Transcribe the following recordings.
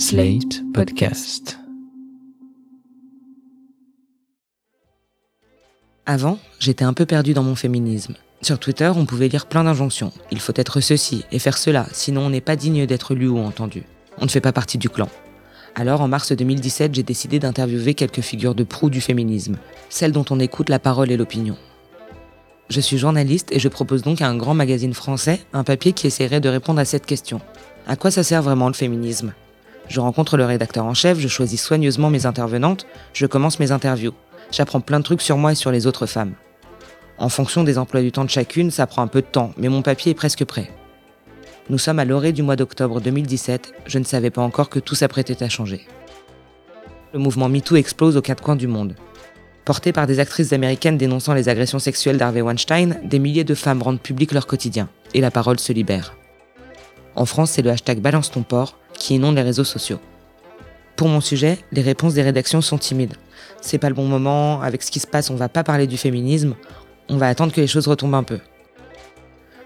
Slate Podcast. Avant, j'étais un peu perdu dans mon féminisme. Sur Twitter, on pouvait lire plein d'injonctions. Il faut être ceci et faire cela, sinon on n'est pas digne d'être lu ou entendu. On ne fait pas partie du clan. Alors, en mars 2017, j'ai décidé d'interviewer quelques figures de proue du féminisme, celles dont on écoute la parole et l'opinion. Je suis journaliste et je propose donc à un grand magazine français un papier qui essaierait de répondre à cette question. À quoi ça sert vraiment le féminisme? Je rencontre le rédacteur en chef, je choisis soigneusement mes intervenantes, je commence mes interviews. J'apprends plein de trucs sur moi et sur les autres femmes. En fonction des emplois du temps de chacune, ça prend un peu de temps, mais mon papier est presque prêt. Nous sommes à l'orée du mois d'octobre 2017, je ne savais pas encore que tout s'apprêtait à changer. Le mouvement MeToo explose aux quatre coins du monde. Porté par des actrices américaines dénonçant les agressions sexuelles d'Harvey Weinstein, des milliers de femmes rendent public leur quotidien, et la parole se libère. En France, c'est le hashtag Balance ton port qui inonde les réseaux sociaux. Pour mon sujet, les réponses des rédactions sont timides. C'est pas le bon moment, avec ce qui se passe, on va pas parler du féminisme, on va attendre que les choses retombent un peu.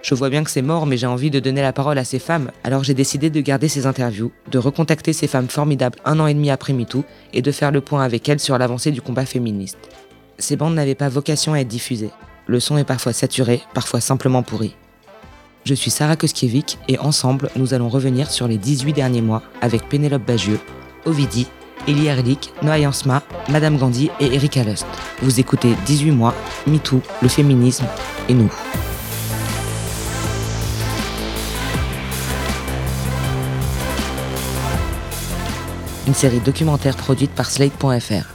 Je vois bien que c'est mort, mais j'ai envie de donner la parole à ces femmes, alors j'ai décidé de garder ces interviews, de recontacter ces femmes formidables un an et demi après MeToo et de faire le point avec elles sur l'avancée du combat féministe. Ces bandes n'avaient pas vocation à être diffusées. Le son est parfois saturé, parfois simplement pourri. Je suis Sarah Koskiewicz et ensemble, nous allons revenir sur les 18 derniers mois avec Pénélope Bagieux, Ovidi, Elie Erlich, Noah Jansma, Madame Gandhi et Erika Lust. Vous écoutez 18 mois, MeToo, le féminisme et nous. Une série documentaire produite par Slate.fr.